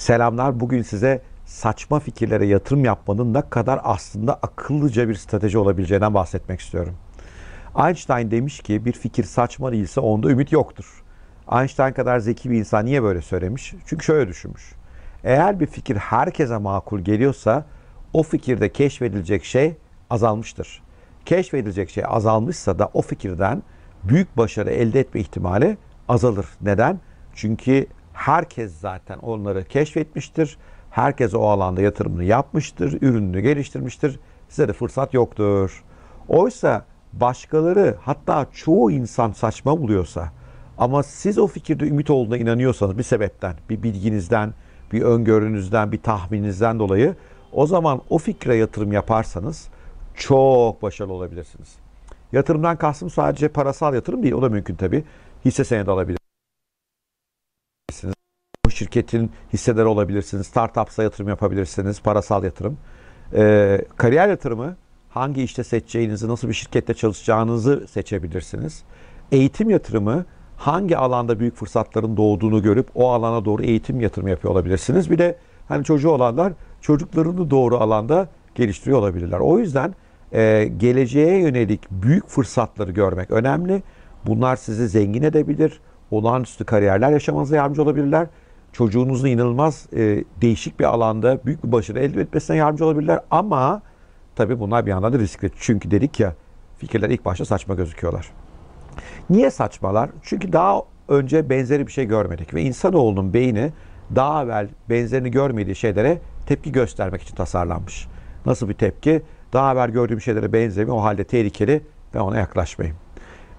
Selamlar. Bugün size saçma fikirlere yatırım yapmanın ne kadar aslında akıllıca bir strateji olabileceğinden bahsetmek istiyorum. Einstein demiş ki bir fikir saçma değilse onda ümit yoktur. Einstein kadar zeki bir insan niye böyle söylemiş? Çünkü şöyle düşünmüş. Eğer bir fikir herkese makul geliyorsa o fikirde keşfedilecek şey azalmıştır. Keşfedilecek şey azalmışsa da o fikirden büyük başarı elde etme ihtimali azalır. Neden? Çünkü herkes zaten onları keşfetmiştir. Herkes o alanda yatırımını yapmıştır, ürününü geliştirmiştir. Size de fırsat yoktur. Oysa başkaları hatta çoğu insan saçma buluyorsa ama siz o fikirde ümit olduğuna inanıyorsanız bir sebepten, bir bilginizden, bir öngörünüzden, bir tahmininizden dolayı o zaman o fikre yatırım yaparsanız çok başarılı olabilirsiniz. Yatırımdan kastım sadece parasal yatırım değil. O da mümkün tabii. Hisse senedi alabilirsiniz. Şirketin hisseleri olabilirsiniz. Startups'a yatırım yapabilirsiniz. Parasal yatırım. Ee, kariyer yatırımı hangi işte seçeceğinizi, nasıl bir şirkette çalışacağınızı seçebilirsiniz. Eğitim yatırımı hangi alanda büyük fırsatların doğduğunu görüp o alana doğru eğitim yatırımı yapıyor olabilirsiniz. Bir de hani çocuğu olanlar çocuklarını doğru alanda geliştiriyor olabilirler. O yüzden e, geleceğe yönelik büyük fırsatları görmek önemli. Bunlar sizi zengin edebilir, olağanüstü kariyerler yaşamanıza yardımcı olabilirler. Çocuğunuzun inanılmaz e, değişik bir alanda büyük bir başarı elde etmesine yardımcı olabilirler. Ama tabii bunlar bir yandan da riskli. Çünkü dedik ya fikirler ilk başta saçma gözüküyorlar. Niye saçmalar? Çünkü daha önce benzeri bir şey görmedik ve insanoğlunun beyni daha evvel benzerini görmediği şeylere tepki göstermek için tasarlanmış. Nasıl bir tepki? Daha evvel gördüğüm şeylere benzemiyor. O halde tehlikeli ve ona yaklaşmayayım.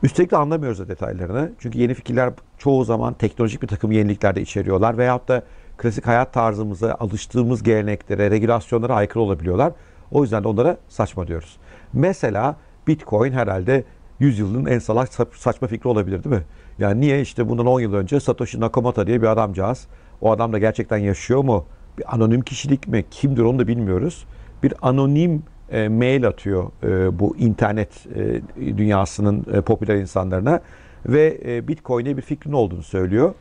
Üstelik de anlamıyoruz da detaylarını. Çünkü yeni fikirler çoğu zaman teknolojik bir takım yenilikler de içeriyorlar. Veyahut da klasik hayat tarzımıza, alıştığımız geleneklere, regülasyonlara aykırı olabiliyorlar. O yüzden de onlara saçma diyoruz. Mesela Bitcoin herhalde 100 yılın en salak saçma fikri olabilir değil mi? Yani niye işte bundan 10 yıl önce Satoshi Nakamoto diye bir adamcağız. O adam da gerçekten yaşıyor mu? Bir anonim kişilik mi? Kimdir onu da bilmiyoruz. Bir anonim e, mail atıyor e, bu internet e, dünyasının popüler insanlarına ve Bitcoin'e bir fikrin olduğunu söylüyor.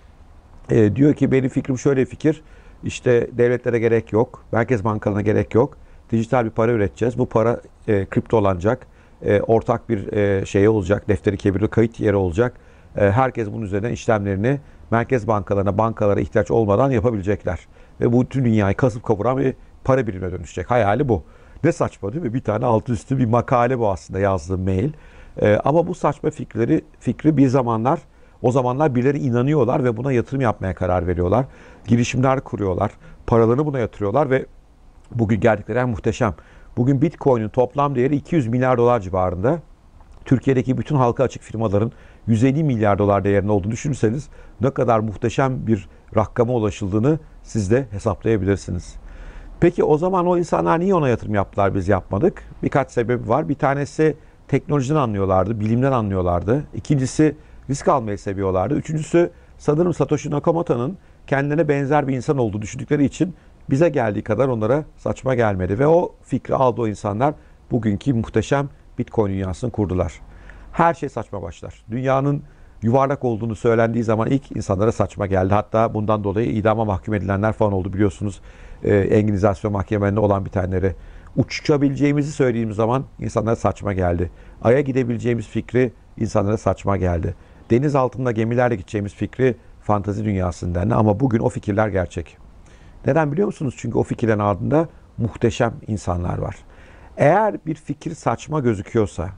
Diyor ki benim fikrim şöyle fikir. İşte devletlere gerek yok. Merkez bankalarına gerek yok. Dijital bir para üreteceğiz. Bu para e, kriptolanacak. E, ortak bir e, şey olacak. Defteri kebirli kayıt yeri olacak. E, herkes bunun üzerinden işlemlerini merkez bankalarına, bankalara ihtiyaç olmadan yapabilecekler. Ve bu bütün dünyayı kasıp kavuran bir para birimine dönüşecek. Hayali bu. Ne saçma değil mi? Bir tane altı üstü bir makale bu aslında yazdığım mail. Ee, ama bu saçma fikirleri fikri bir zamanlar o zamanlar birileri inanıyorlar ve buna yatırım yapmaya karar veriyorlar. Girişimler kuruyorlar. Paralarını buna yatırıyorlar ve bugün gerçekten muhteşem. Bugün Bitcoin'in toplam değeri 200 milyar dolar civarında. Türkiye'deki bütün halka açık firmaların 150 milyar dolar değerinde olduğunu düşünürseniz ne kadar muhteşem bir rakama ulaşıldığını siz de hesaplayabilirsiniz. Peki o zaman o insanlar niye ona yatırım yaptılar biz yapmadık? Birkaç sebebi var. Bir tanesi teknolojiden anlıyorlardı, bilimden anlıyorlardı. İkincisi risk almayı seviyorlardı. Üçüncüsü sanırım Satoshi Nakamoto'nun kendilerine benzer bir insan olduğu düşündükleri için bize geldiği kadar onlara saçma gelmedi. Ve o fikri aldı o insanlar bugünkü muhteşem Bitcoin dünyasını kurdular. Her şey saçma başlar. Dünyanın yuvarlak olduğunu söylendiği zaman ilk insanlara saçma geldi. Hatta bundan dolayı idama mahkum edilenler falan oldu biliyorsunuz. E, enginizasyon mahkemelerinde olan bitenleri. Uçabileceğimizi söylediğimiz zaman insanlara saçma geldi. Ay'a gidebileceğimiz fikri insanlara saçma geldi. Deniz altında gemilerle gideceğimiz fikri fantazi dünyasından ama bugün o fikirler gerçek. Neden biliyor musunuz? Çünkü o fikirlerin ardında muhteşem insanlar var. Eğer bir fikir saçma gözüküyorsa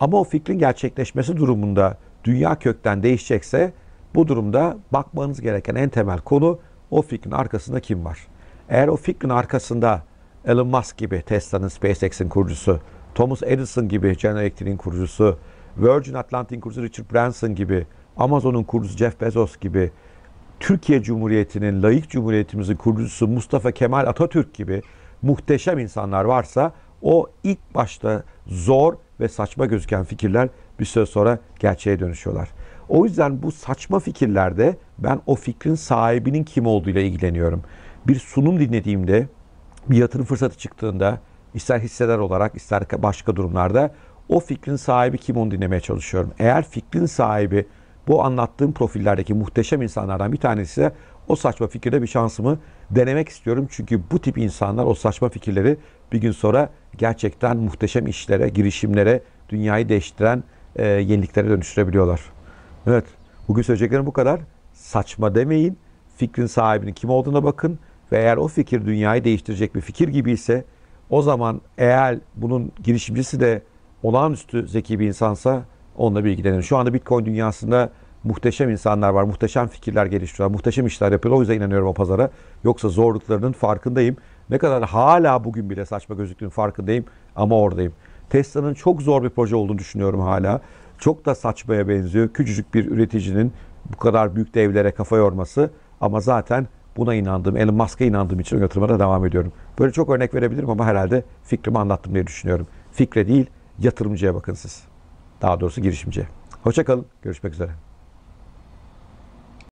ama o fikrin gerçekleşmesi durumunda dünya kökten değişecekse bu durumda bakmanız gereken en temel konu o fikrin arkasında kim var? Eğer o fikrin arkasında Elon Musk gibi Tesla'nın, SpaceX'in kurucusu, Thomas Edison gibi General Electric'in kurucusu, Virgin Atlantic'in kurucusu Richard Branson gibi, Amazon'un kurucusu Jeff Bezos gibi, Türkiye Cumhuriyeti'nin, layık cumhuriyetimizin kurucusu Mustafa Kemal Atatürk gibi muhteşem insanlar varsa o ilk başta zor ve saçma gözüken fikirler bir süre sonra gerçeğe dönüşüyorlar. O yüzden bu saçma fikirlerde ben o fikrin sahibinin kim olduğuyla ilgileniyorum. Bir sunum dinlediğimde, bir yatırım fırsatı çıktığında, ister hisseler olarak, ister başka durumlarda o fikrin sahibi kim onu dinlemeye çalışıyorum. Eğer fikrin sahibi bu anlattığım profillerdeki muhteşem insanlardan bir tanesi ise O saçma fikirde bir şansımı denemek istiyorum. Çünkü bu tip insanlar o saçma fikirleri bir gün sonra gerçekten muhteşem işlere, girişimlere, dünyayı değiştiren e, yeniliklere dönüştürebiliyorlar. Evet, bugün söyleyeceklerim bu kadar. Saçma demeyin. Fikrin sahibinin kim olduğuna bakın ve eğer o fikir dünyayı değiştirecek bir fikir gibi ise o zaman eğer bunun girişimcisi de olağanüstü zeki bir insansa onunla bilgilenin. Şu anda Bitcoin dünyasında muhteşem insanlar var, muhteşem fikirler geliştiriyorlar, muhteşem işler yapıyorlar. O yüzden inanıyorum o pazara. Yoksa zorluklarının farkındayım. Ne kadar hala bugün bile saçma gözüktüğünün farkındayım ama oradayım. Tesla'nın çok zor bir proje olduğunu düşünüyorum hala. Çok da saçmaya benziyor. Küçücük bir üreticinin bu kadar büyük devlere kafa yorması ama zaten buna inandığım, Elon Musk'a inandığım için yatırımlara devam ediyorum. Böyle çok örnek verebilirim ama herhalde fikrimi anlattım diye düşünüyorum. Fikre değil, yatırımcıya bakın siz. Daha doğrusu girişimciye. Hoşçakalın. Görüşmek üzere.